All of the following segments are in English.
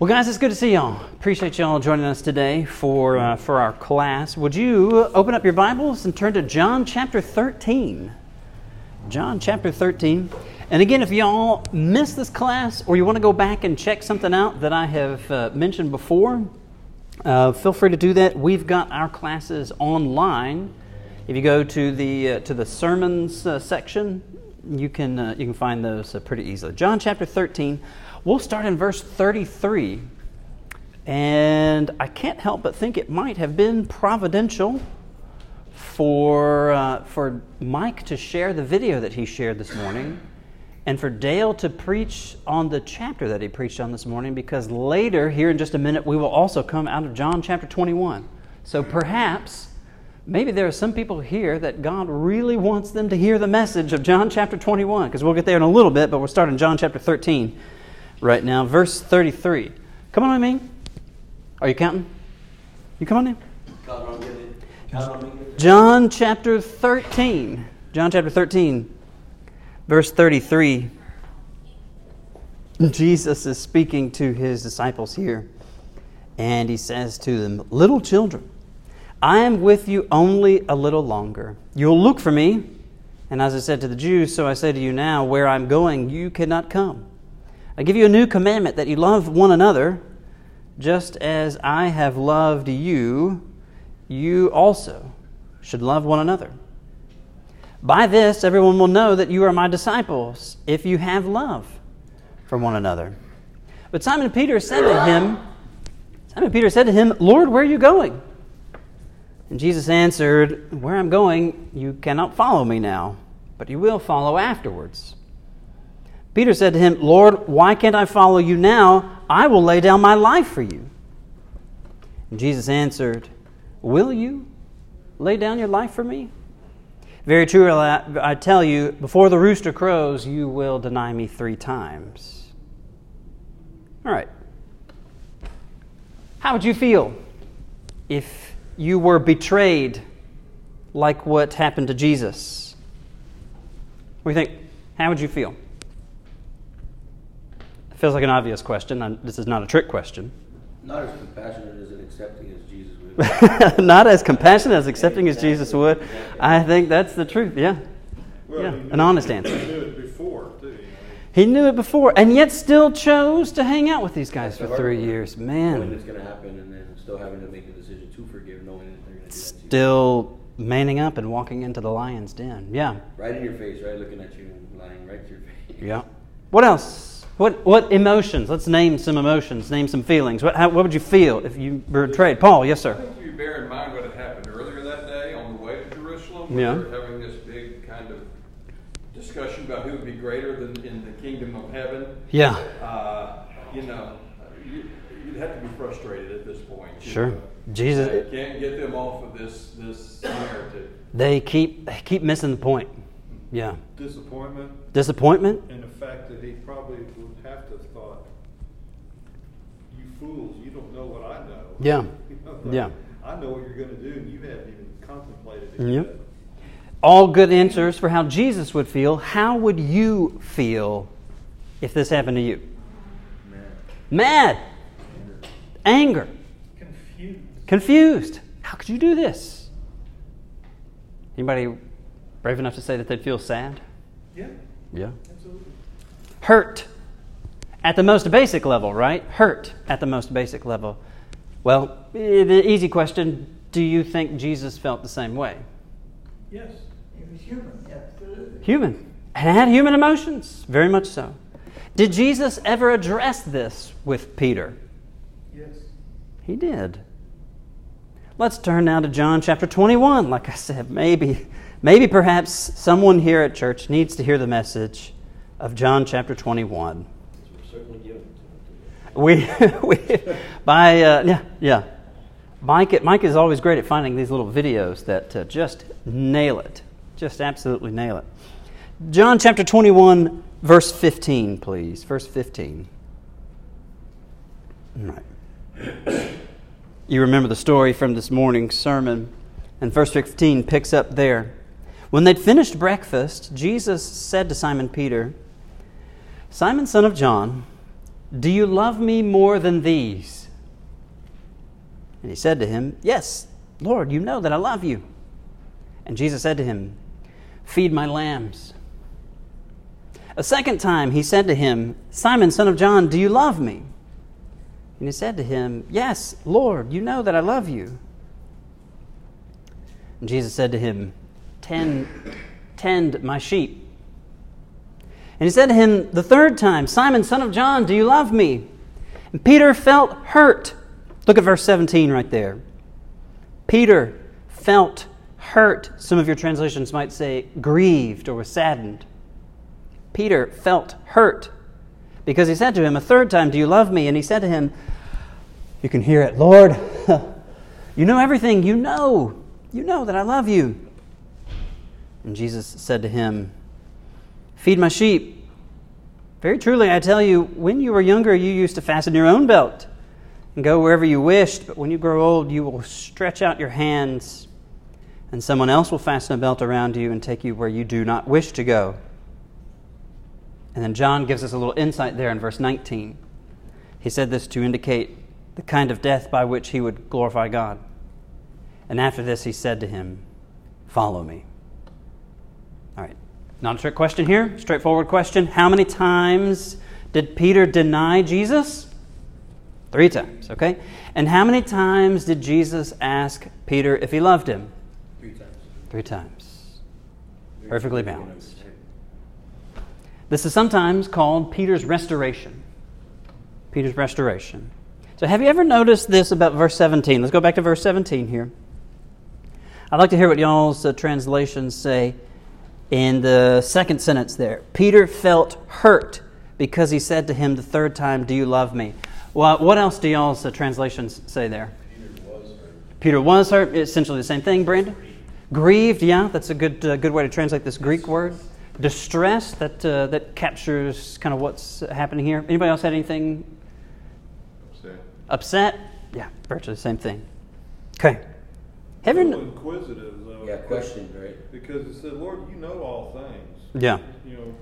Well, guys, it's good to see y'all. Appreciate y'all joining us today for, uh, for our class. Would you open up your Bibles and turn to John chapter 13? John chapter 13. And again, if y'all missed this class or you want to go back and check something out that I have uh, mentioned before, uh, feel free to do that. We've got our classes online. If you go to the, uh, to the sermons uh, section, you can, uh, you can find those uh, pretty easily. John chapter 13. We'll start in verse 33. And I can't help but think it might have been providential for, uh, for Mike to share the video that he shared this morning and for Dale to preach on the chapter that he preached on this morning because later, here in just a minute, we will also come out of John chapter 21. So perhaps, maybe there are some people here that God really wants them to hear the message of John chapter 21 because we'll get there in a little bit, but we'll start in John chapter 13 right now. Verse 33. Come on, I mean. Are you counting? You come on in. John chapter 13. John chapter 13, verse 33. Jesus is speaking to his disciples here, and he says to them, Little children, I am with you only a little longer. You'll look for me, and as I said to the Jews, so I say to you now, where I'm going, you cannot come. I give you a new commandment that you love one another, just as I have loved you, you also should love one another. By this, everyone will know that you are my disciples, if you have love for one another. But Simon Peter said to him, Simon Peter said to him, Lord, where are you going? And Jesus answered, Where I'm going, you cannot follow me now, but you will follow afterwards. Peter said to him, Lord, why can't I follow you now? I will lay down my life for you. And Jesus answered, Will you lay down your life for me? Very truly, I tell you, before the rooster crows, you will deny me three times. All right. How would you feel if you were betrayed like what happened to Jesus? What do you think? How would you feel? Feels like an obvious question. This is not a trick question. Not as compassionate as accepting as Jesus would. not as compassionate as accepting as Jesus would. I think that's the truth. Yeah. Well, yeah. An it- honest answer. He knew it before, too. you. He knew it before, and yet still chose to hang out with these guys That's for three hard part. years. Knowing Man, it's going to happen and then still having to make the decision to forgive, knowing that they're going to do that to you. still manning up and walking into the lion's den. Yeah. Right in your face, right? Looking at you and lying right to your face. Yeah. What else? What what emotions? Let's name some emotions. Name some feelings. What how, what would you feel if you were betrayed? Paul, yes, sir. I think you bear in mind what had happened earlier that day on the way to Jerusalem. Yeah. Were having this big kind of discussion about who would be greater than in the kingdom of heaven. Yeah. Uh, you know, you, you'd have to be frustrated at this point. Sure. know. Jesus- They can't get them off of this this narrative. They keep they keep missing the point. Yeah. Disappointment Disappointment. and the fact that he probably would have to have thought, you fools, you don't know what I know. Yeah. You know, like, Yeah. I know what you're going to do, and you haven't even contemplated it Yep. All good answers for how Jesus would feel. How would you feel if this happened to you? Mad. Anger. Confused. Confused. How could you do this? Anybody brave enough to say that they'd feel sad? Yeah, Yeah. absolutely. Hurt. At the most basic level, right? Hurt at the most basic level. Well, eh, the easy question do you think Jesus felt the same way? Yes. He was human, absolutely. Human. And had human emotions, very much so. Did Jesus ever address this with Peter? Yes. He did. Let's turn now to John chapter 21. Like I said, maybe, maybe perhaps someone here at church needs to hear the message of John chapter 21. We're certainly giving it. We, we by, uh, yeah, yeah. Mike, Mike is always great at finding these little videos that uh, just nail it. Just absolutely nail it. John chapter 21, verse 15, please. Verse 15. All right. You remember the story from this morning's sermon, and verse 15 picks up there. When they'd finished breakfast, Jesus said to Simon Peter, Simon, son of John, Do you love me more than these? And he said to him, Yes, Lord, you know that I love you. And Jesus said to him, Feed my lambs. A second time he said to him, Simon, son of John, do you love me? And he said to him, Yes, Lord, you know that I love you. And Jesus said to him, Tend, tend my sheep. And he said to him the third time, Simon, son of John, do you love me? And Peter felt hurt. Look at verse 17 right there. Peter felt hurt. Some of your translations might say grieved or was saddened. Peter felt hurt because he said to him a third time, Do you love me? And he said to him, You can hear it, Lord. you know everything. You know. You know that I love you. And Jesus said to him, Feed my sheep. Very truly, I tell you, when you were younger, you used to fasten your own belt and go wherever you wished. But when you grow old, you will stretch out your hands, and someone else will fasten a belt around you and take you where you do not wish to go. And then John gives us a little insight there in verse 19. He said this to indicate the kind of death by which he would glorify God. And after this, he said to him, Follow me. Not a trick question here, straightforward question. How many times did Peter deny Jesus? Three times, okay? And how many times did Jesus ask Peter if he loved him? Three times. Three times. Perfectly balanced. This is sometimes called Peter's restoration. Peter's restoration. So, have you ever noticed this about verse 17? Let's go back to verse 17 here. I'd like to hear what y'all's uh, translations say in the second sentence there. Peter felt hurt because he said to him the third time, Do you love me? Well, what else do y'all's uh, translations say there? Peter was hurt. Peter was hurt. Essentially the same thing, Brandon? Grieved, yeah, that's a good, uh, good way to translate this Greek word. Distress, that, uh, that captures kind of what's happening here. Anybody else had anything? Upset. Upset? Yeah, virtually the same thing. Okay. Have A you, little kn- inquisitive. Yeah, because- question, right? Because it said, Lord, you know all things. yeah. You know,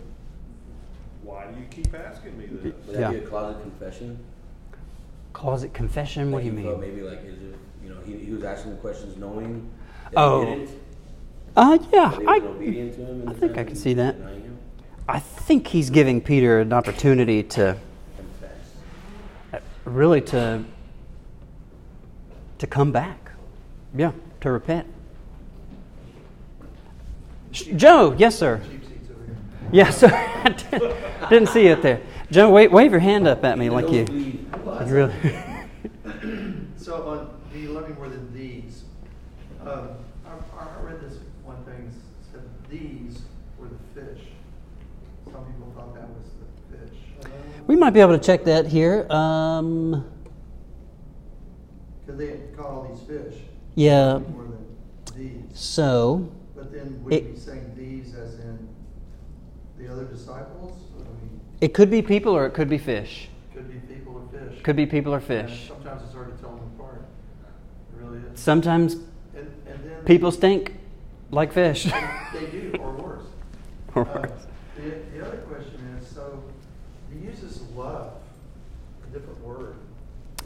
why do you keep asking me this? Would that Yeah. be a closet confession? Closet confession? What do you Like he felt mean? Maybe like, is it, you know, he, he was asking the questions knowing that Oh. he didn't? Uh, yeah, I, was obedient to him in I think I can see that. I think he's giving Peter an opportunity to Confess. really to to come back. Yeah, to repent. Joe, yes, sir. Yes, sir. I didn't- didn't see it there. Joe, wave, wave your hand up at me like you. You really. So on, do you love more than these? Um, I, I read this one thing, said these were the fish. Some people thought that was the fish. we might be able to check that here. Um, Because they caught all these fish. yeah. More than these. So then would It- you be saying these as in the other disciples? I mean, it could be people or it could be fish. could be people or fish. Could be people or And fish. sometimes it's hard to tell them apart. It really is. Sometimes And, and then people stink like fish. They do, or worse. Or Uh, worse. The, the other question is, so he uses love, a different word,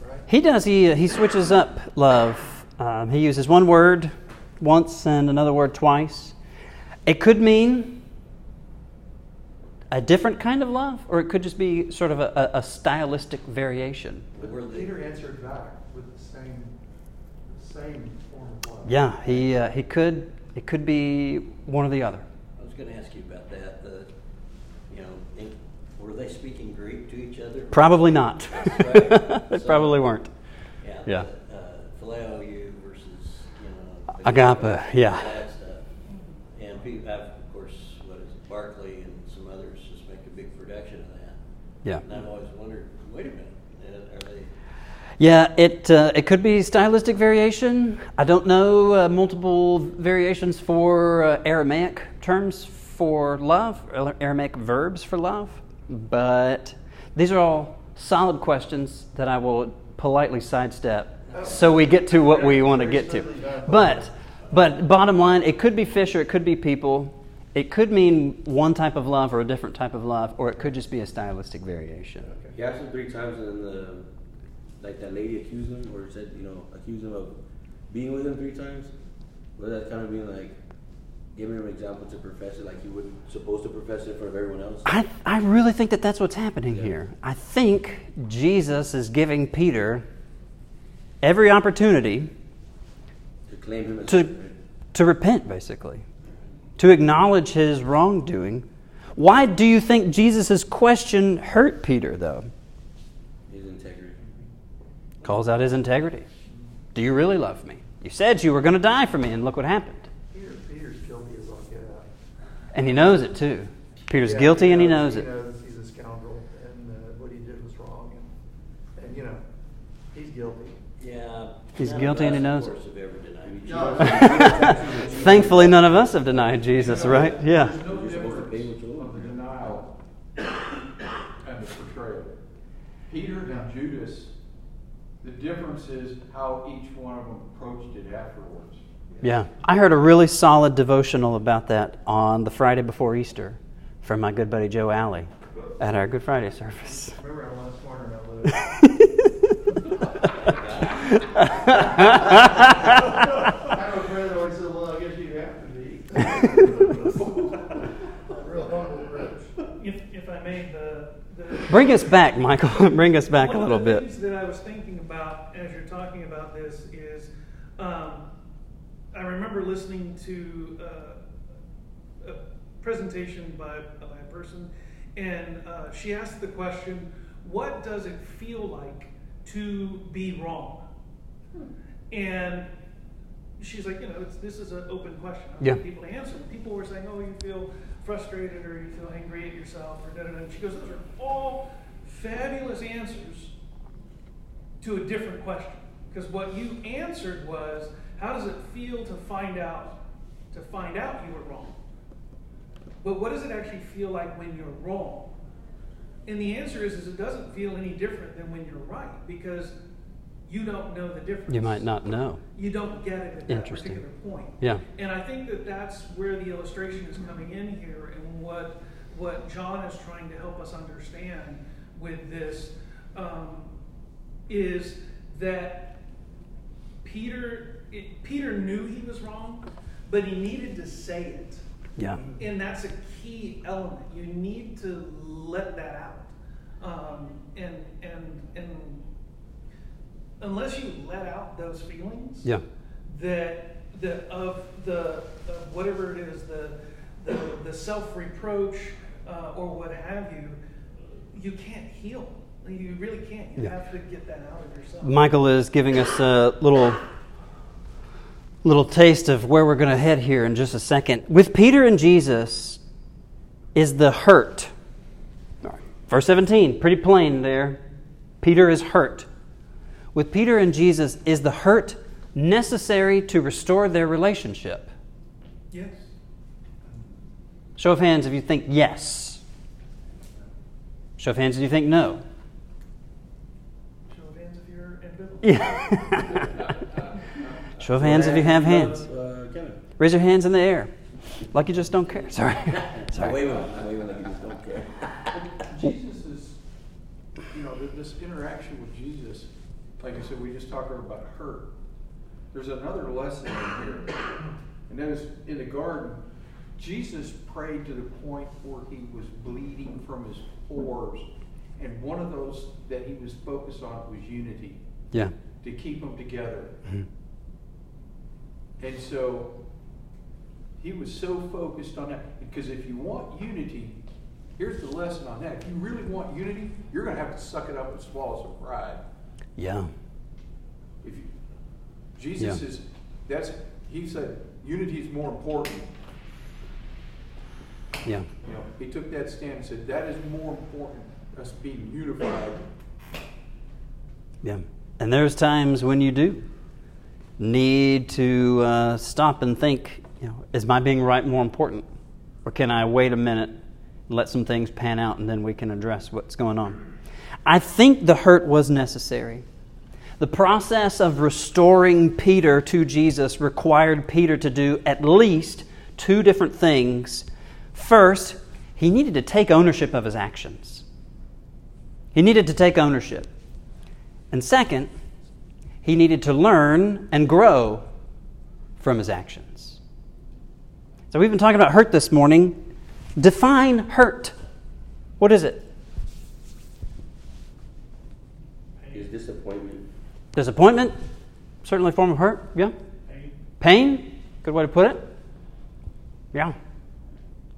right? He does. He he switches up love. Um, he uses one word once and another word twice. It could mean a different kind of love, or it could just be sort of a, a, a stylistic variation. But Were Peter answered back with the same, the same form of love. Yeah, he uh, he could. It could be one or the other. I was going to ask you about that. The, you know, in, were they speaking Greek to each other? Probably not. That's right. they So- probably weren't. Yeah. Yeah. The, uh, phileo you versus you know. Agape, yeah. And people have, of course, what is it, Barclay and some others just make a big production of that. Yeah. And I've always wondered, wait a minute, are they? Yeah, it uh, it could be stylistic variation. I don't know uh, multiple variations for uh, Aramaic terms for love, Aramaic verbs for love, but these are all solid questions that I will politely sidestep so we get to what we want to get to. But but bottom line, it could be fish or it could be people. It could mean one type of love or a different type of love, or it could just be a stylistic variation. He asked him three times, and then the, like that lady accused him, or said, you know, accused him of being with him three times. Was that kind of being like giving him an example to profess it, like he was supposed to profess it in front of everyone else? I, I really think that that's what's happening Yeah. here. I think Jesus is giving Peter every opportunity to claim him as to, to repent, basically, to acknowledge his wrongdoing. Why do you think Jesus' question hurt Peter, though? his integrity. Calls out his integrity. Do you really love me? You said you were going to die for me, and look what happened. Peter, Peter's guilty as all get out. And he knows it, too. Peter's Yeah, guilty and he knows He it. knows he's a scoundrel and uh, what he did was wrong. And, and, you know, he's guilty. Yeah. He's none guilty and he knows Of it. course, ever denied No. Jesus. Thankfully, none of us have denied Jesus, right? Yeah. No You're supposed to pay difference what you owe. of the denial and the portrayal. Peter and Judas, the difference is how each one of them approached it afterwards. Yeah. I heard a really solid devotional about that on the Friday before Easter from my good buddy Joe Alley at our Good Friday service. Remember I once cornered I well, I guess you have to be. Real. Bring us back, Michael. Bring us back a little One of the bit. that I was thinking about as you're talking about this is, um, I remember listening to uh, a presentation by, by a person, and uh, she asked the question, "What does it feel like to be wrong?" And she's like, you know, it's, this is an open question. I want Yeah. people to answer. People were saying, oh, you feel frustrated or you feel angry at yourself or da da da. And she goes, those are all fabulous answers to a different question. Because what you answered was, how does it feel to find out to find out you were wrong? But what does it actually feel like when you're wrong? And the answer is, is it doesn't feel any different than when you're right because you don't know the difference. You might not know. You don't get it at that Interesting. particular point. Yeah. And I think that that's where the illustration is coming in here, and what what John is trying to help us understand with this um, is that Peter it, Peter knew he was wrong, but he needed to say it. Yeah. And that's a key element. You need to let that out. Um, and, and, and unless you let out those feelings, Yeah. that the, of the, of whatever it is, the, the, the self reproach uh, or what have you, you can't heal. You really can't. You Yeah. have to get that out of yourself. Michael is giving us a little little taste of where we're going to head here in just a second. With Peter and Jesus is the hurt. Verse 17, pretty plain there. Peter is hurt. With Peter and Jesus is the hurt necessary to restore their relationship. Yes. Show of hands if you think yes. Show of hands if you think no. Show of hands if you're ambivalent. Yeah. Show of hands if you have hands. Uh, Raise your hands in the air, like you just don't care. Sorry, I'm sorry. waving, I'm waving like you just don't care. Jesus is, you know, th- this interaction with Jesus, like I said, we just talked about hurt. There's another lesson in here, and that is in the garden, Jesus prayed to the point where he was bleeding from his pores, and one of those that he was focused on was unity, Yeah, to keep them together. Mhm. And so he was so focused on that because if you want unity, here's the lesson on that. If you really want unity, you're going to have to suck it up and swallow some pride. yeah, If you, Jesus Yeah. is that's he said unity is more important. yeah. You know, he took that stand and said that is more important us being unified. Yeah. And there's times when you do need to uh, stop and think, you know, is my being right more important? Or can I wait a minute, let some things pan out, and then we can address what's going on? I think the hurt was necessary. The process of restoring Peter to Jesus required Peter to do at least two different things First, he needed to take ownership of his actions. He needed to take ownership. And second, he needed to learn and grow from his actions. So we've been talking about hurt this morning. Define hurt. What is it? Is disappointment. Disappointment, certainly a form of hurt. Yeah. Pain, Pain, good way to put it. Yeah.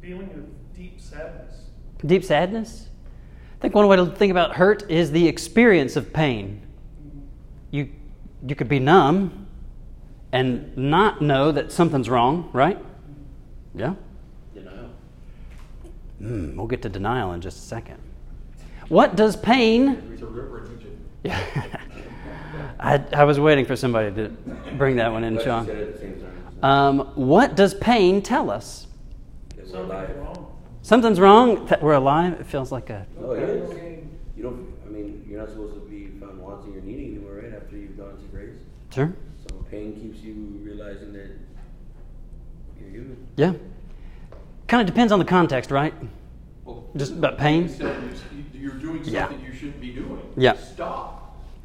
feeling of deep sadness. Deep sadness. I think one way to think about hurt is the experience of pain. You, you could be numb and not know that something's wrong, right? Yeah. Denial. Mm, we'll get to denial in just a second. What does pain? It's a river in Egypt. Yeah. I, I was waiting for somebody to bring that one in, Sean. said it at the same time. Um, what does pain tell us? Something's wrong. Something's wrong. That we're alive. It feels like a. No, it is. You don't. I mean, you're not supposed to be found wanting or needing anymore, right? After you've gone to grace. Sure. So pain keeps you realizing that you're human. Yeah. Kind of depends on the context, right? Well, Just about pain? Instead, you- You're doing Yeah. something you shouldn't be doing. Yeah. Stop.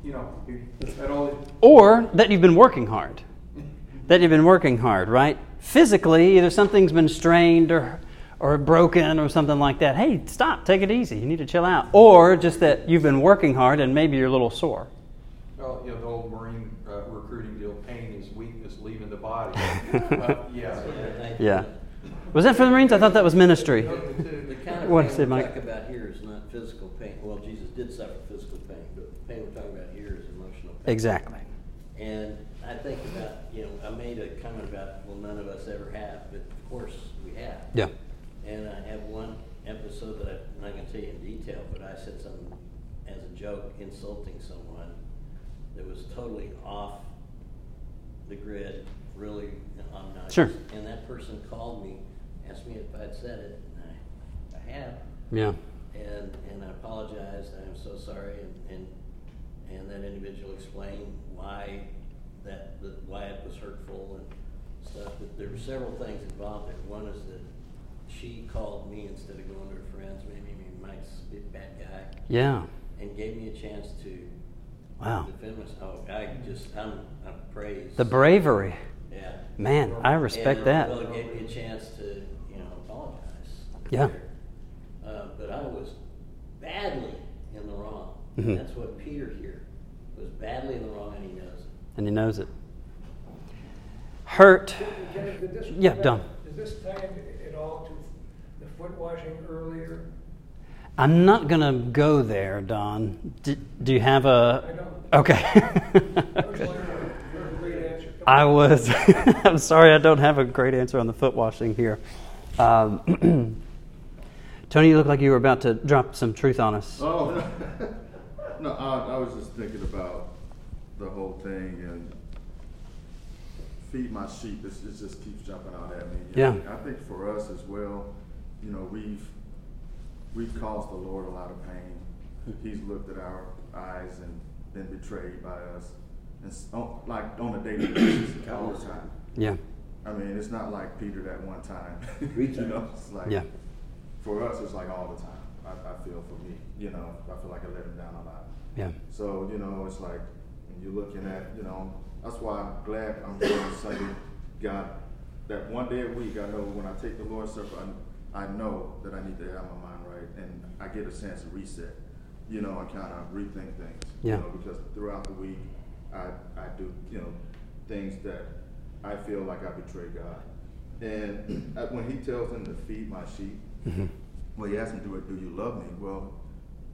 You know, you- that all. Or that you've been working hard. That you've been working hard, right? Physically, either something's been strained or, or broken or something like that. Hey, stop, take it easy. You need to chill out. Or just that you've been working hard and maybe you're a little sore. Well, you know, the old Marine uh, recruiting deal, pain is weakness leaving the body. Uh, Yeah. Yeah. Was that for the Marines? I thought that was ministry. The kind of What pain say, we're Mike? talking about here is not physical pain. Well, Jesus did suffer physical pain, but the pain we're talking about here is emotional pain. Exactly. And I think about, you know, I made a comment about, well, none of us ever have, but of course we have. Yeah. And I have one episode that I'm not going to tell you in detail, but I said something as a joke, insulting someone that was totally off the grid, really obnoxious. Sure. And that person called me, asked me if I'd said it, and I, I have. Yeah. And, and I apologized, I'm so sorry, and, and, and that individual explained why that, why it was hurtful and stuff, but there were several things involved there. One is that she called me instead of going to her friends, maybe, Mike's a bad guy, Yeah. and gave me a chance to Wow. defend myself. I just, I'm, I'm praised. The bravery. Yeah. Man, I respect And, that. Well, it gave me a chance to, you know, apologize. Yeah. Uh, but I was badly in the wrong. Mhm. That's what Peter here was badly in the wrong, and he knows it. And he knows it. Hurt. Kenny, did this- Yeah, done. Does this tie in at all to the foot washing earlier? I'm not going to go there, Don. Do, do you have a. I don't. Okay. I was wondering, your great answer. I was. I'm sorry, I don't have a great answer on the foot washing here. Um, Tony, you look like you were about to drop some truth on us. Oh, no, I, I was just thinking about the whole thing and feed my sheep. This it just keeps jumping out at me. Yeah. I think for us as well, you know, we've we've caused the Lord a lot of pain. Hmm. He's looked at our eyes and been betrayed by us, and s- on, like on a daily basis, all the time. Yeah. I mean, it's not like Peter that one time. You know, it's like Yeah. for us, it's like all the time. I, I feel for me, you know, I feel like I let him down a lot. Yeah. So, you know, it's like, when you're looking at, you know, that's why I'm glad I'm here on Sunday. God, that one day a week, I know when I take the Lord's Supper, I, I know that I need to have my mind right and I get a chance to reset, you know, and kind of rethink things. Yeah. You know, because throughout the week, I, I do, you know, things that I feel like I betray God. And uh, when he tells him to feed my sheep, Mhm. well, he asks him, do, it, do you love me? Well,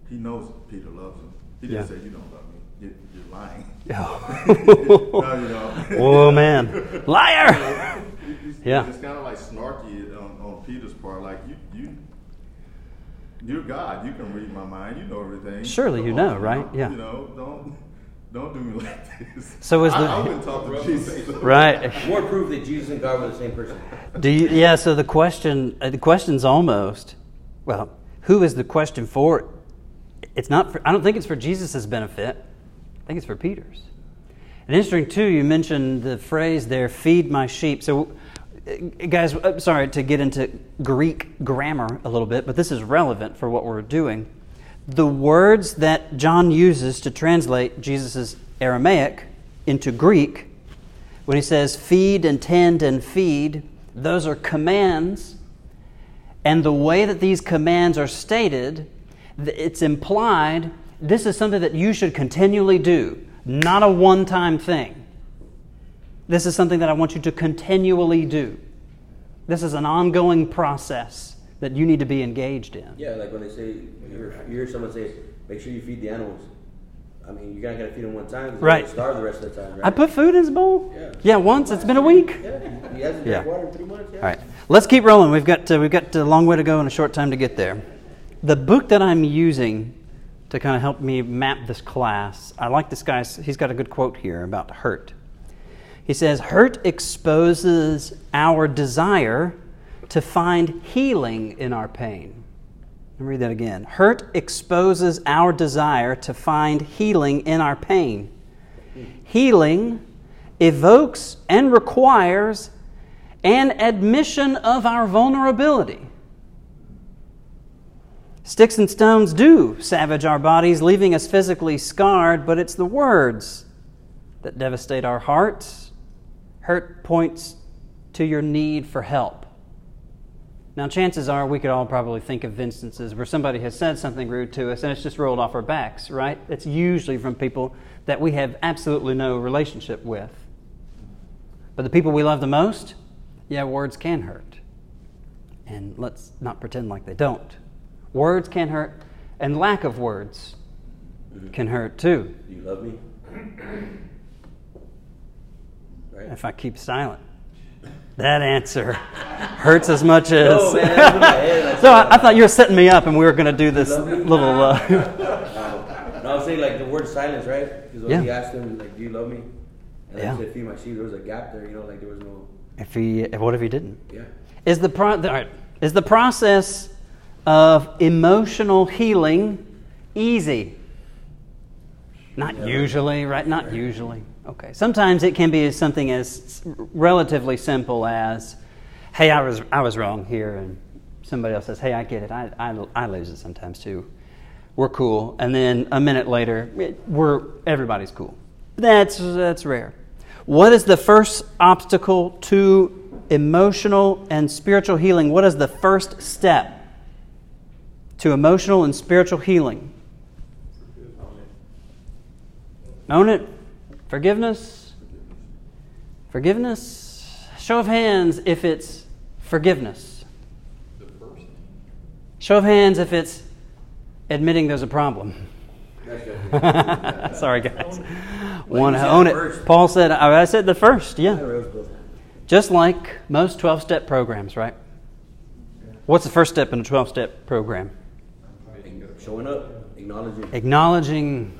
he knows Peter loves him. He didn't Yeah. say, you don't love me. You, you're lying. Oh. no, you know. oh, man. Liar! It's, Yeah. It's kind of like snarky on, on Peter's part. Like, you, you, you're God. You can read my mind. You know everything. Surely you know, right? Yeah. You know, don't, don't do me like this. So is I, the- I wouldn't talk to Jesus. Right. More proof that Jesus and God were the same person. Do you, yeah, so the question, uh, the question's almost, well, who is the question for? It's not for, I don't think it's for Jesus' benefit. I think it's for Peter's. And interesting, too, you mentioned the phrase there, feed my sheep. So guys, uh, sorry to get into Greek grammar a little bit, but this is relevant for what we're doing. The words that John uses to translate Jesus' Aramaic into Greek, when he says feed and tend and feed, those are commands. And the way that these commands are stated, it's implied this is something that you should continually do, not a one time thing. This is something that I want you to continually do. This is an ongoing process that you need to be engaged in. Yeah, like when they say, you hear, someone say, make sure you feed the animals. I mean, you're not going to feed them one time Right. starve the rest of the time, right? I put food in his bowl? Yeah. Yeah. once. It's been a week. Yeah, he hasn't Yeah. water in three months, yeah. All right, let's keep rolling. We've got uh, we've got a long way to go and a short time to get there. The book that I'm using to kind of help me map this class, I like this guy's. He's got a good quote here about hurt. He says, "Hurt exposes our desire to find healing in our pain." Let me read that again. Hurt exposes our desire to find healing in our pain. Healing evokes and requires an admission of our vulnerability. Sticks and stones do savage our bodies, leaving us physically scarred, but it's the words that devastate our hearts. Hurt points to your need for help. Now, chances are we could all probably think of instances where somebody has said something rude to us and it's just rolled off our backs, right? It's usually from people that we have absolutely no relationship with. But the people we love the most, yeah, words can hurt. And let's not pretend like they don't. Words can hurt, and lack of words can hurt too. Do you love me? Right? If I keep silent, that answer hurts as much as. No, man, that's in my head. That's so I, I thought you were setting me up, and we were going to do this little. Uh, No, I'm saying like the word silence, right? Because when Yeah. he asked him, like, do you love me? And Yeah. said, feed my sheep. There was a gap there, you know, like there was no, if he, what if he didn't? yeah. Is the, pro- all right, is the process of emotional healing easy? Not usually, right? Not usually. Okay. Sometimes it can be something as relatively simple as, "Hey, I was I was wrong here," and somebody else says, "Hey, I get it. I I, I lose it sometimes too." We're cool, and then a minute later, it- we're everybody's cool. That's that's rare. What is the first obstacle to emotional and spiritual healing? What is the first step to emotional and spiritual healing? Own it. Forgiveness. Forgiveness. Show of hands if it's forgiveness. Show of hands if it's admitting there's a problem. Sorry, guys. Want to own it. Paul said, I said the first, Yeah, yeah. it was both. Just like most 12 step programs, right? What's the first step in a 12 step program? Showing up, acknowledging. Acknowledging.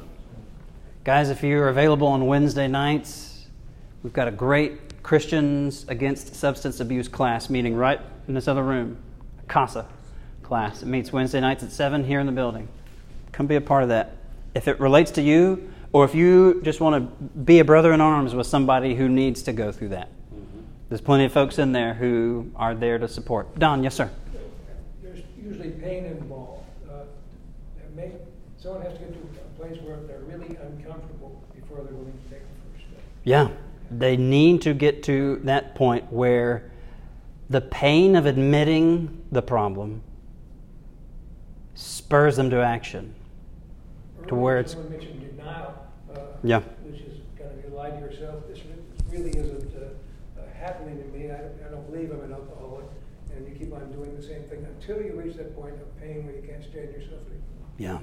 Guys, if you're available on Wednesday nights, we've got a great Christians Against Substance Abuse class meeting right in this other room, CASA class. It meets Wednesday nights at 7 here in the building. Come be a part of that. If it relates to you, or if you just want to be a brother in arms with somebody who needs to go through that, mm-hmm. there's plenty of folks in there who are there to support. Don, yes, sir. There's usually pain involved. Someone has to get to a place where they're really uncomfortable before they're willing to take the first step. Yeah. They need to get to that point where the pain of admitting the problem spurs them to action. To where it's- denial. uh, Yeah. Which is kind of you lie to yourself, this really isn't uh, uh, happening to me, I I don't believe I'm an alcoholic, and you keep on doing the same thing until you reach that point of pain where you can't stand yourself anymore. Yeah.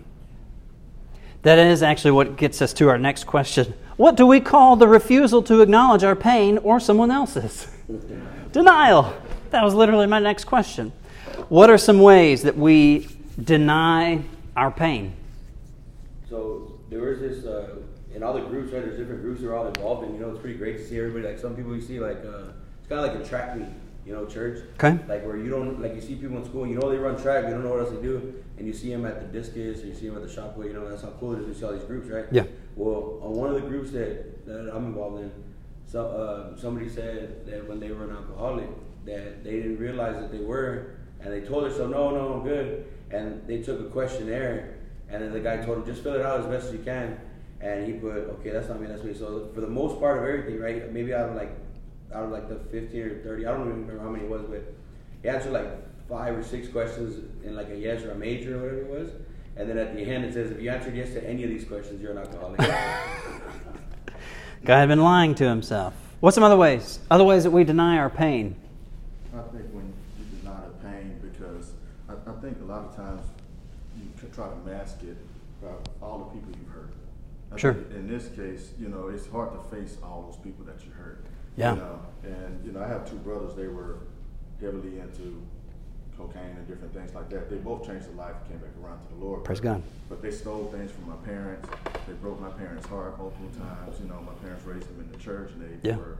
That is actually what gets us to our next question. What do we call the refusal to acknowledge our pain or someone else's? Denial. That was literally my next question. What are some ways that we deny our pain? So there is this uh, in all the groups, right? There's different groups that are all involved, and you know it's pretty great to see everybody. Like some people you see, like uh, it's kind of like a track meet, you know, church. Okay. Like where you don't like you see people in school, you know they run track, you don't know what else they do, and you see them at the discus or you see them at the shop. You know that's how cool it is. You see all these groups, right? Yeah. Well, on one of the groups that, that I'm involved in, so uh, somebody said that when they were an alcoholic, that they didn't realize that they were, and they told herself, no, no, I'm good. And they took a questionnaire, and then the guy told him, just fill it out as best as you can. And he put, okay, that's not me, that's me. So for the most part of everything, right? Maybe out of like, out of like the 15 or 30, I don't even remember how many it was, but he answered like five or six questions in like a yes or a major or whatever it was. And then at the end it says, if you answered yes to any of these questions, you're an alcoholic. Guy had been lying to himself. What's some other ways? Other ways that we deny our pain? I think when you deny the pain, because I, I think a lot of times you can try to mask it by all the people you've hurt. I Sure. In this case, you know, it's hard to face all those people that you hurt. Yeah. You know, and, you know, I have two brothers, they were heavily into cocaine and different things like that. They both changed their life, came back around to the Lord. Praise God. But they stole things from my parents. They broke my parents' heart multiple times. You know, my parents raised them in the church, and they Yeah. were,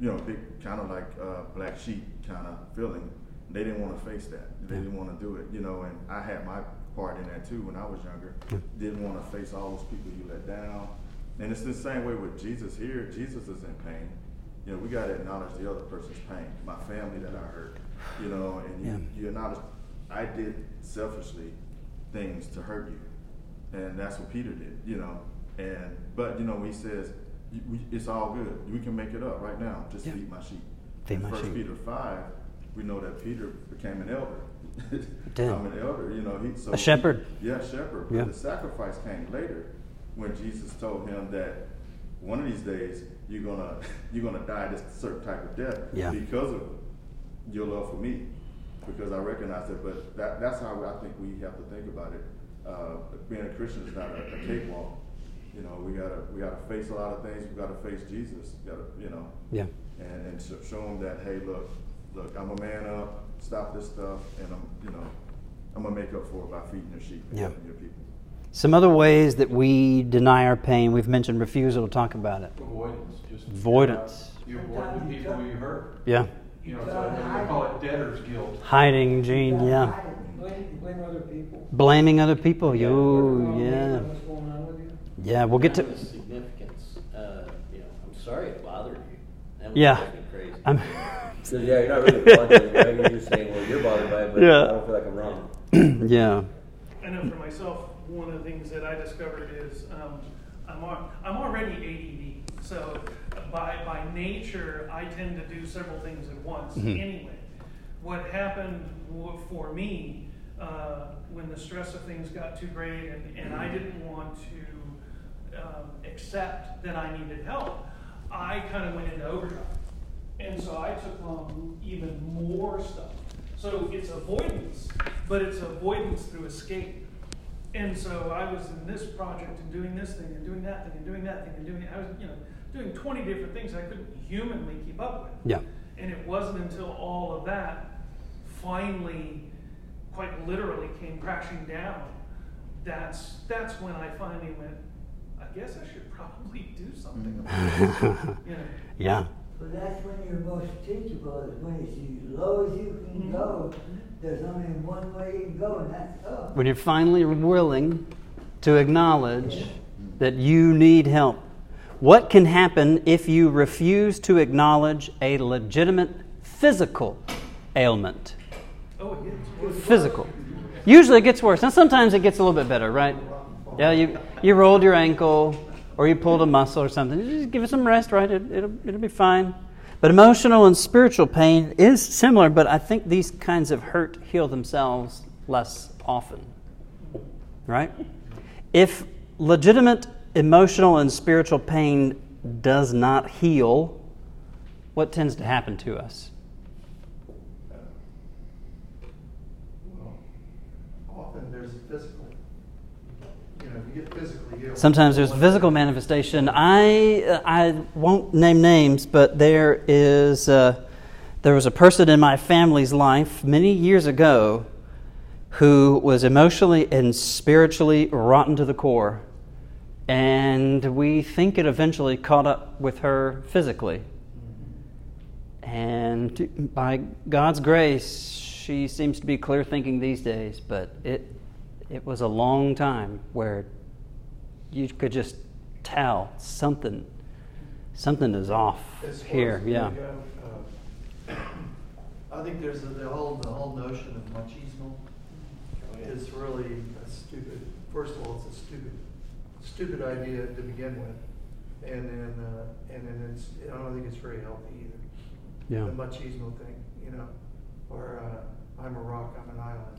you know, big kind of like uh, black sheep kind of feeling. They didn't want to face that. They Yeah. didn't want to do it. You know, and I had my part in that too when I was younger. Yeah. Didn't want to face all those people you let down. And it's the same way with Jesus here. Jesus is in pain. You know, we got to acknowledge the other person's pain. My family that I hurt. You know, and you, Yeah. you acknowledge I did selfishly things to hurt you, and that's what Peter did. You know, and but you know he says we, it's all good. We can make it up right now. Just Yeah. feed my sheep. Feed In my First sheep. Peter five, we know that Peter became an elder. I'm an elder. You know, he so A shepherd. yeah, shepherd. But Yeah. the sacrifice came later when Jesus told him that one of these days you're gonna you're gonna die this certain type of death Yeah. because of your love for me. Because I recognize it, but that, that's how I think we have to think about it. Uh, being a Christian is not a, a cakewalk. You know, we gotta we gotta face a lot of things. We gotta face Jesus. We gotta you know Yeah. and, and sh- show them that hey look look I'm a man up stop this stuff and I'm you know I'm gonna make up for it by feeding your sheep and Yeah. helping your people Some other ways that we deny our pain. We've mentioned refusal to talk about it. Avoidance, just. Avoidance. You avoid the people you hurt. Yeah. You know, so they call it debtor's guilt. Hiding, Gene. Yeah. Blame, blame other people. Blaming other people. Yeah, You. Yeah. What's going on with you? Yeah. We'll get to. Kind significance. Uh, you know, I'm sorry it bothered you. That would Yeah. crazy. I'm. So yeah, you're not really apologizing, right? You're just saying, well, you're bothered by it, but Yeah. I don't feel like I'm wrong. yeah. I know for myself, one of the things that I discovered is um, I'm, al- I'm already ADD. So by, by nature, I tend to do several things at once Mhm. anyway. What happened for me uh, when the stress of things got too great and, and I didn't want to um, accept that I needed help, I kind of went into overdrive. And so I took on even more stuff. So it's avoidance, but it's avoidance through escape. And so I was in this project and doing this thing and doing that thing and doing that thing and doing I was, you know, doing 20 different things I couldn't humanly keep up with. Yeah. And it wasn't until all of that finally, quite literally, came crashing down. That's that's when I finally went. I guess I should probably do something about it. You know. Yeah. But that's when you're most teachable, is when it's as low as you can mm-hmm. go. There's only one way you can go, and that's up. When you're finally willing to acknowledge that you need help. What can happen if you refuse to acknowledge a legitimate physical ailment? Oh, it gets Physical. Usually it gets worse. Now sometimes it gets a little bit better, right? Yeah, you you rolled your ankle or you pulled a muscle or something. Just give it some rest, right? It, it'll it'll be fine. But emotional and spiritual pain is similar, but I think these kinds of hurt heal themselves less often. Right? If legitimate emotional and spiritual pain does not heal, what tends to happen to us? Well, often there's physical, you know, you get physically ill. Sometimes there's physical manifestation. I I won't name names, but there is uh, there was a person in my family's life many years ago who was emotionally and spiritually rotten to the core, and we think it eventually caught up with her physically. And by God's grace, she seems to be clear thinking these days, but it it was a long time where you could just tell something something is off here yeah the, uh, uh, I think there's a, the whole, the whole notion of machismo is really a stupid, first of all, it's a stupid, stupid idea to begin with. And then, uh, and then it's, I don't think it's very healthy either. Yeah. The machismo thing, you know, or, uh, I'm a rock, I'm an island,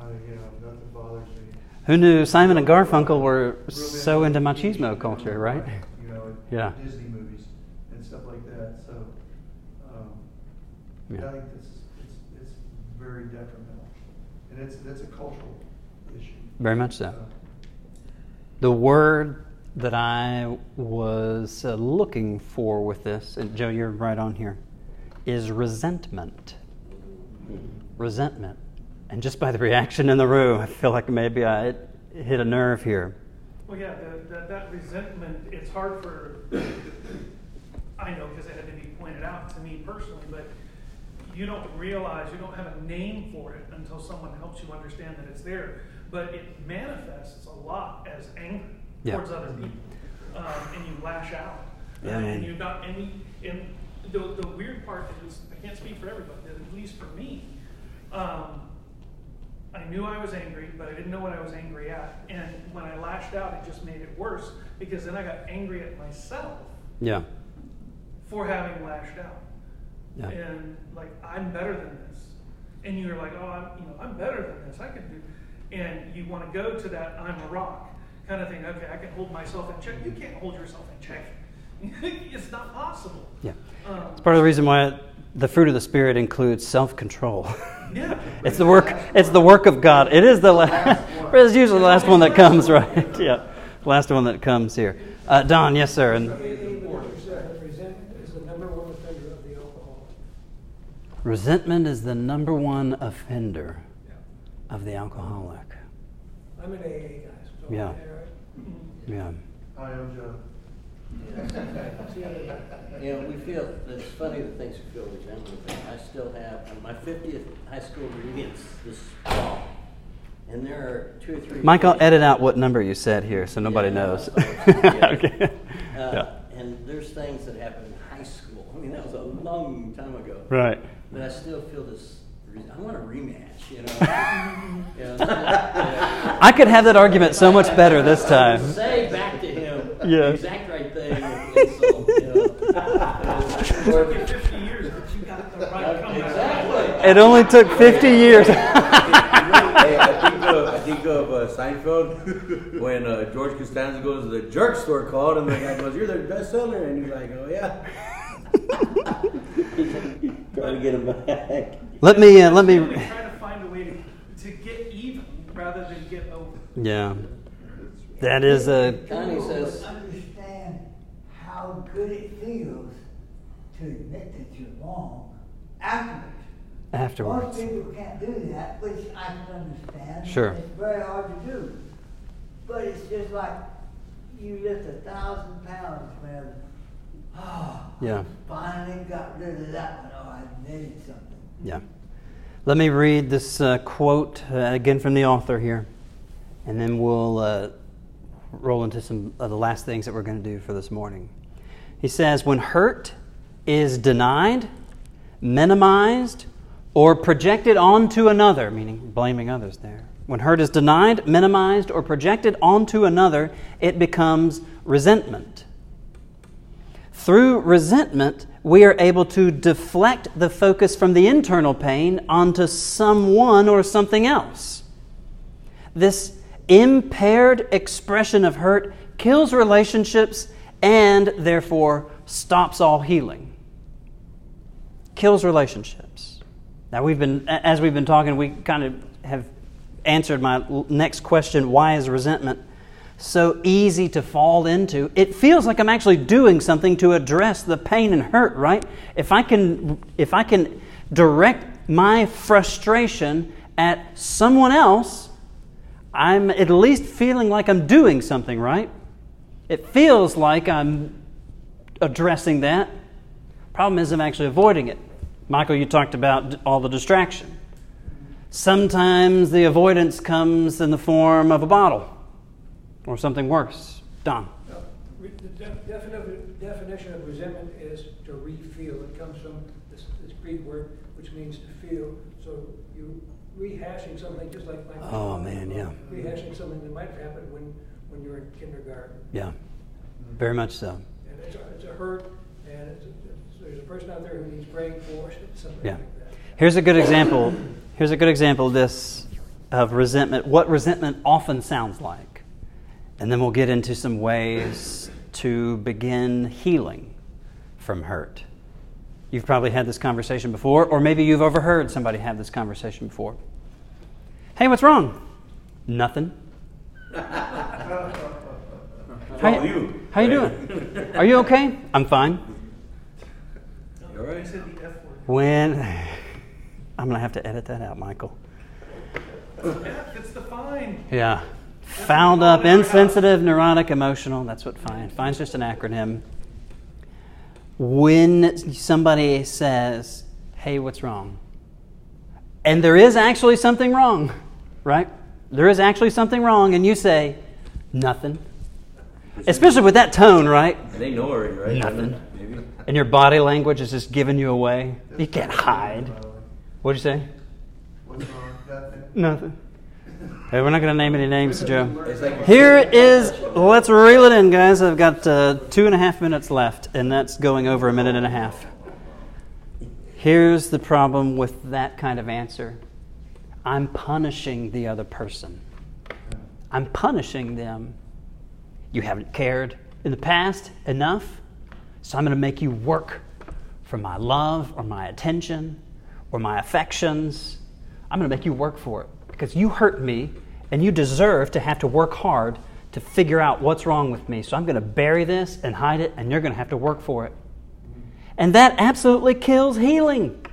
uh, you know, nothing bothers me. Who knew Simon and Garfunkel were so into machismo culture, right? You know, Yeah. Disney movies and stuff like that, so, um, Yeah. I think this, it's, it's very detrimental. And it's, it's a cultural issue. Very much so. The word that I was uh, looking for with this, and Joe, you're right on here, is resentment. Resentment. And just by the reaction in the room, I feel like maybe I hit a nerve here. Well, yeah, the, the, that resentment, it's hard for, I know because it had to be pointed out to me personally, but you don't realize, you don't have a name for it until someone helps you understand that it's there. But it manifests a lot as anger Yeah. towards other people, um, and you lash out. Yeah, Uh, and you not, and, we, and the, the weird part is, I can't speak for everybody, but at least for me, um, I knew I was angry, but I didn't know what I was angry at. And when I lashed out, it just made it worse because then I got angry at myself Yeah. for having lashed out. Yeah. And like, I'm better than this. And you're like, oh, I'm, you know, I'm better than this. I can do. And you want to go to that I'm a rock kind of thing. Okay, I can hold myself in check. You can't hold yourself in check. it's not possible. Yeah. Um, It's part of the reason why the fruit of the Spirit includes self control. Yeah. It's the work. It's the work of God. It is the last. it's usually the last one that comes, right? yeah, last one that comes here. Uh, Don, yes, sir. And Resentment is the number one offender of the alcoholic. resentment is the number one offender of the alcoholic. I'm an AA guy, so. Yeah. all right? Yeah. I am Joe. See how they- You know, we feel, it's funny that things feel resentment, but I still have, my fiftieth high school reunions this fall. And there are two or three. Michael, edit out what number you said here, so nobody Yeah, knows. it's- yeah. okay. Uh, yeah. And there's things that happened in high school. I mean, that was a long time ago. Right. But I still feel this, I want a rematch, you know? You know, yeah. I could have that argument so much better this time. Say back to him Yeah. the exact right thing with insult, you know? It took 50 years, but you got the right. Exactly. It only took 50 years. hey, I think of, I think of uh, Seinfeld when uh, George Costanza goes to the jerk store called and the guy goes, "You're their bestseller," and he's like, "Oh yeah." Trying to get him back. let me. Uh, let me. We try to find a way to, to get even rather than get over. Yeah. That is a. Connie says- Understand how good it feels to admit that you're wrong afterwards. Most people can't do that, which I can understand. Sure. It's very hard to do. But it's just like you lift a thousand pounds, man. Oh, Yeah. finally got rid of that one. Oh, I admitted something. Yeah. Let me read this uh, quote uh, again from the author here, and then we'll uh, roll into some of the last things that we're going to do for this morning. He says, When hurt is denied, minimized, or projected onto another, meaning blaming others there. When hurt is denied, minimized, or projected onto another, it becomes resentment. Through resentment, we are able to deflect the focus from the internal pain onto someone or something else. This impaired expression of hurt kills relationships and therefore stops all healing. Kills relationships. Now we've been as we've been talking, we kind of have answered my next question, why is resentment so easy to fall into? It feels like I'm actually doing something to address the pain and hurt, right? If I can if I can direct my frustration at someone else, I'm at least feeling like I'm doing something, right? It feels like I'm addressing that. Problem is, I'm actually avoiding it. Michael, you talked about all the distraction. Sometimes the avoidance comes in the form of a bottle or something worse. Don. The definition of resentment is to re-feel. It comes from this, this Greek word, which means to feel. So you rehashing something, just like Mike. Oh, man, yeah. Rehashing something that might have happened when, when you were in kindergarten. Yeah, very much so. And it's a, it's a hurt, and it's, it's, there's a person out there who needs praying for, something Yeah. like that. Here's a good example. Here's a good example of this of resentment, what resentment often sounds like. And then we'll get into some ways to begin healing from hurt. You've probably had this conversation before, or maybe you've overheard somebody have this conversation before. Hey, what's wrong? Nothing. How wrong you, you? how you doing? Are you okay? I'm fine. You all right? I said the F word. When I'm gonna have to edit that out, Michael. F, it's the fine. Yeah. Found up, insensitive, neurotic, emotional. That's what FINE. FINE's just an acronym. When somebody says, hey, what's wrong? And there is actually something wrong, right? There is actually something wrong, and you say, nothing. Especially with that tone, right? And they know already, right? Nothing. Maybe. And your body language is just giving you away. You can't hide. What'd you say? Nothing. Hey, we're not going to name any names, Joe. Here is, let's reel it in, guys. I've got uh, two and a half minutes left, and that's going over a minute and a half. Here's the problem with that kind of answer I'm punishing the other person, I'm punishing them. You haven't cared in the past enough, so I'm going to make you work for my love or my attention or my affections. I'm going to make you work for it because you hurt me and you deserve to have to work hard to figure out what's wrong with me. So I'm going to bury this and hide it, and you're going to have to work for it. And that absolutely kills healing.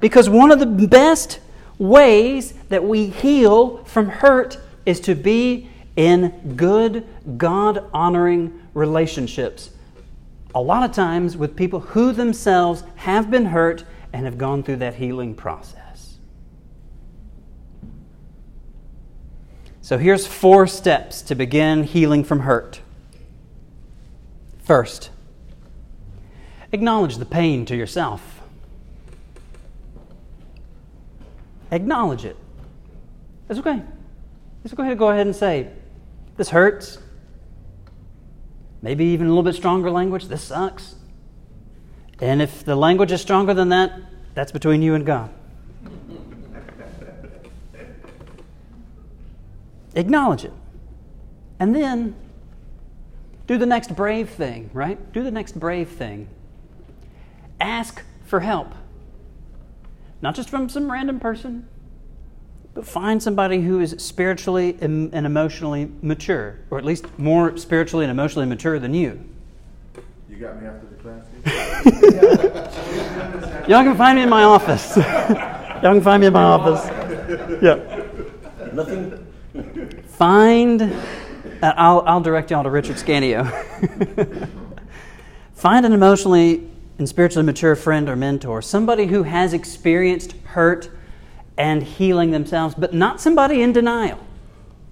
Because one of the best ways that we heal from hurt is to be in good, God honoring relationships. A lot of times with people who themselves have been hurt and have gone through that healing process. So here's four steps to begin healing from hurt. First, acknowledge the pain to yourself. Acknowledge it. It's okay. Ahead go ahead and say, this hurts. Maybe even a little bit stronger language, this sucks. And if the language is stronger than that, that's between you and God. Acknowledge it. And then do the next brave thing, right? Do the next brave thing. Ask for help. Not just from some random person, but find somebody who is spiritually and emotionally mature, or at least more spiritually and emotionally mature than you. You got me after the class? Y'all can find me in my office. Y'all can find me in my office. Yeah. Nothing. Find, uh, I'll, I'll direct y'all to Richard Scanio. Find an emotionally and spiritually mature friend or mentor, somebody who has experienced hurt and healing themselves, but not somebody in denial.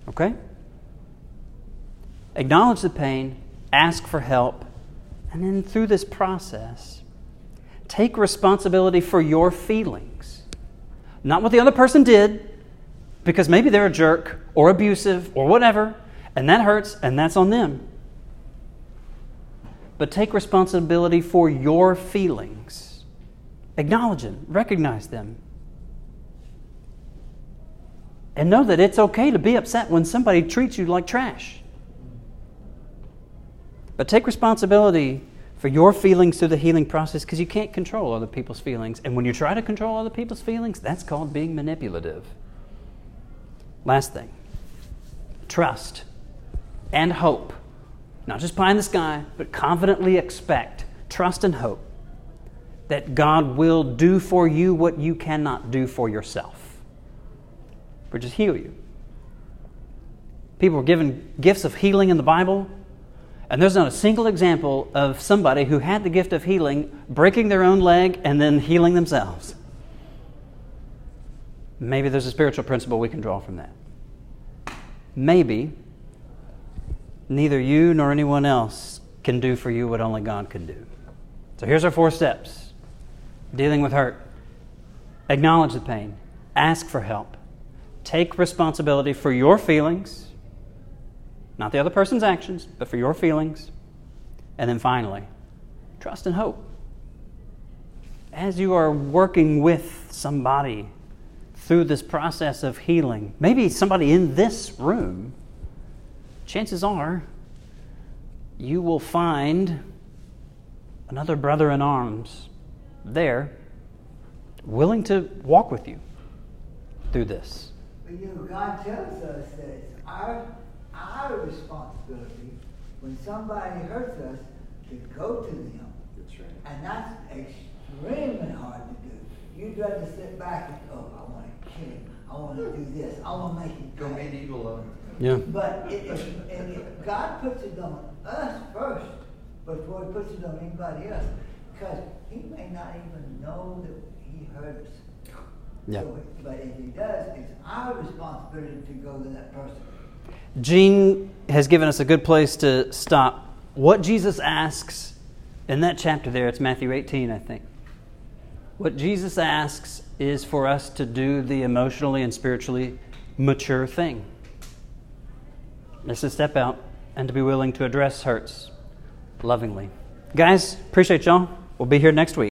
Okay? Acknowledge the pain, ask for help, and then through this process, take responsibility for your feelings. Not what the other person did, because maybe they're a jerk or abusive or whatever, and that hurts, and that's on them. But take responsibility for your feelings. Acknowledge them, recognize them. And know that it's okay to be upset when somebody treats you like trash. But take responsibility for your feelings through the healing process because you can't control other people's feelings. And when you try to control other people's feelings, that's called being manipulative. Last thing trust and hope. Not just pie in the sky, but confidently expect, trust and hope that God will do for you what you cannot do for yourself, or just heal you. People were given gifts of healing in the Bible, and there's not a single example of somebody who had the gift of healing breaking their own leg and then healing themselves. Maybe there's a spiritual principle we can draw from that. Maybe neither you nor anyone else can do for you what only God can do. So here's our four steps dealing with hurt. Acknowledge the pain, ask for help, take responsibility for your feelings, not the other person's actions, but for your feelings. And then finally, trust and hope. As you are working with somebody through this process of healing, maybe somebody in this room, chances are you will find another brother in arms there willing to walk with you through this. But you know, God tells us that it's our, our responsibility when somebody hurts us to go to them. That's right. And that's extremely hard to do. You'd rather sit back and, oh, I want to kill him. I want to do this. I want to make him Go pay." meet evil of him. Yeah. But it, it, and it, God puts it on us first before He puts it on anybody else, because He may not even know that He hurt us. Yeah. So, but if He does, it's our responsibility to go to that person. Gene has given us a good place to stop. What Jesus asks in that chapter there, it's Matthew 18, I think. What Jesus asks is for us to do the emotionally and spiritually mature thing. It's to step out and to be willing to address hurts lovingly. Guys, appreciate y'all. We'll be here next week.